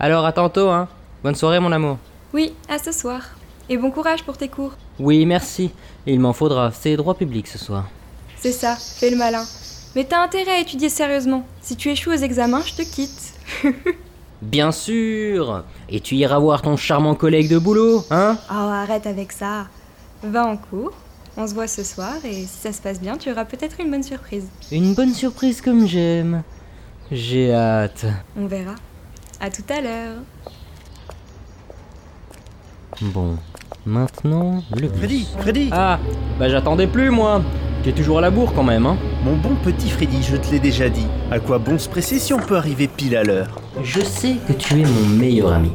Alors à tantôt, hein. Bonne soirée, mon amour. Oui, à ce soir. Et bon courage pour tes cours. Oui, merci. Il m'en faudra. C'est droit public ce soir. C'est ça, fais le malin. Mais t'as intérêt à étudier sérieusement. Si tu échoues aux examens, je te quitte. Bien sûr Et tu iras voir ton charmant collègue de boulot, hein? Oh, arrête avec ça. Va en cours, on se voit ce soir et si ça se passe bien, tu auras peut-être une bonne surprise. Une bonne surprise comme j'aime. J'ai hâte. On verra. À tout à l'heure. Bon, maintenant le bus. Freddy, Freddy Ah, bah j'attendais plus moi. Tu es toujours à la bourre quand même, hein Mon bon petit Freddy, je te l'ai déjà dit. À quoi bon se presser si on peut arriver pile à l'heure? Je sais que tu es mon meilleur ami.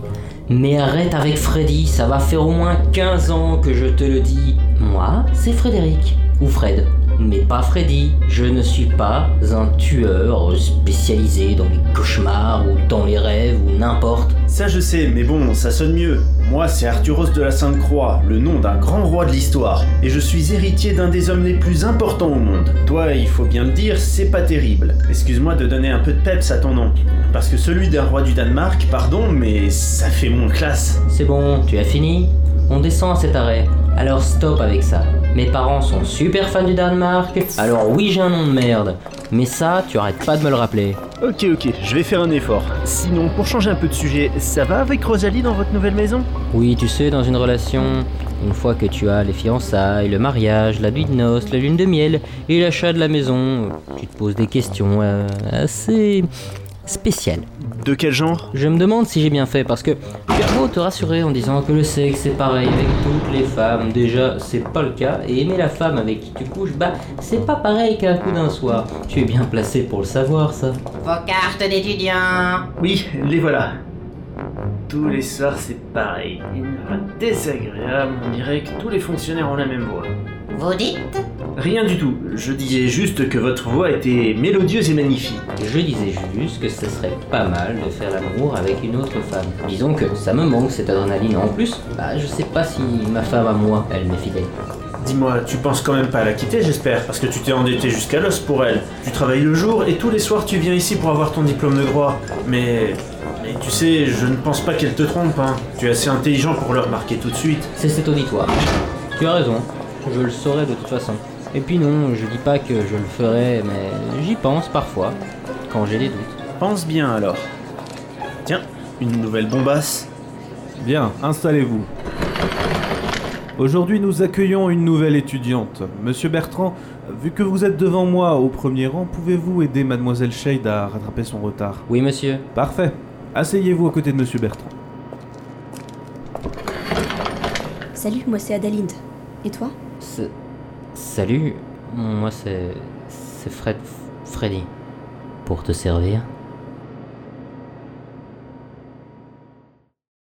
Mais arrête avec Freddy, ça va faire au moins 15 ans que je te le dis. Moi, c'est Frédéric. Ou Fred. Mais pas Freddy. Je ne suis pas un tueur spécialisé dans les cauchemars ou dans les rêves ou n'importe. Ça je sais, mais bon, ça sonne mieux. Moi, c'est Arthuros de la Sainte-Croix, le nom d'un grand roi de l'histoire. Et je suis héritier d'un des hommes les plus importants au monde. Toi, il faut bien le dire, c'est pas terrible. Excuse-moi de donner un peu de peps à ton nom. Parce que celui d'un roi du Danemark, pardon, mais ça fait moins classe. C'est bon, tu as fini On descend à cet arrêt. Alors stop avec ça. Mes parents sont super fans du Danemark, alors oui j'ai un nom de merde. Mais ça, tu arrêtes pas de me le rappeler. Ok, ok, je vais faire un effort. Sinon, pour changer un peu de sujet, ça va avec Rosalie dans votre nouvelle maison? Oui, tu sais, dans une relation, une fois que tu as les fiançailles, le mariage, la nuit de noces, la lune de miel et l'achat de la maison, tu te poses des questions euh, assez spéciales. De quel genre? Je me demande si j'ai bien fait parce que tu as beau te rassurer en disant que le sexe c'est pareil avec toutes les femmes. Déjà, c'est pas le cas. Et aimer la femme avec qui tu couches, bah c'est pas pareil qu'un coup d'un soir. Tu es bien placé pour le savoir, ça. Vos cartes d'étudiant Oui, les voilà. Tous les soirs, c'est pareil. Une voix désagréable, on dirait que tous les fonctionnaires ont la même voix. Vous dites? Rien du tout, je disais juste que votre voix était mélodieuse et magnifique. Je disais juste que ce serait pas mal de faire l'amour avec une autre femme. Disons que ça me manque cette adrénaline. En plus, bah je sais pas si ma femme à moi, elle m'est fidèle. Dis-moi, tu penses quand même pas à la quitter, j'espère, parce que tu t'es endetté jusqu'à l'os pour elle. Tu travailles le jour et tous les soirs tu viens ici pour avoir ton diplôme de droit. Mais. Mais tu sais, je ne pense pas qu'elle te trompe, hein. Tu es assez intelligent pour le remarquer tout de suite. C'est cet auditoire. Tu as raison, je le saurais de toute façon. Et puis non, je dis pas que je le ferai, mais j'y pense parfois, quand j'ai des doutes. Pense bien alors. Tiens, une nouvelle bombasse. Bien, installez-vous. Aujourd'hui, nous accueillons une nouvelle étudiante. Monsieur Bertrand, vu que vous êtes devant moi au premier rang, pouvez-vous aider Mademoiselle Shade à rattraper son retard? Oui, monsieur. Parfait. Asseyez-vous à côté de Monsieur Bertrand. Salut, moi c'est Adalinde. Et toi? Salut, moi c'est. Fred. Freddy. Pour te servir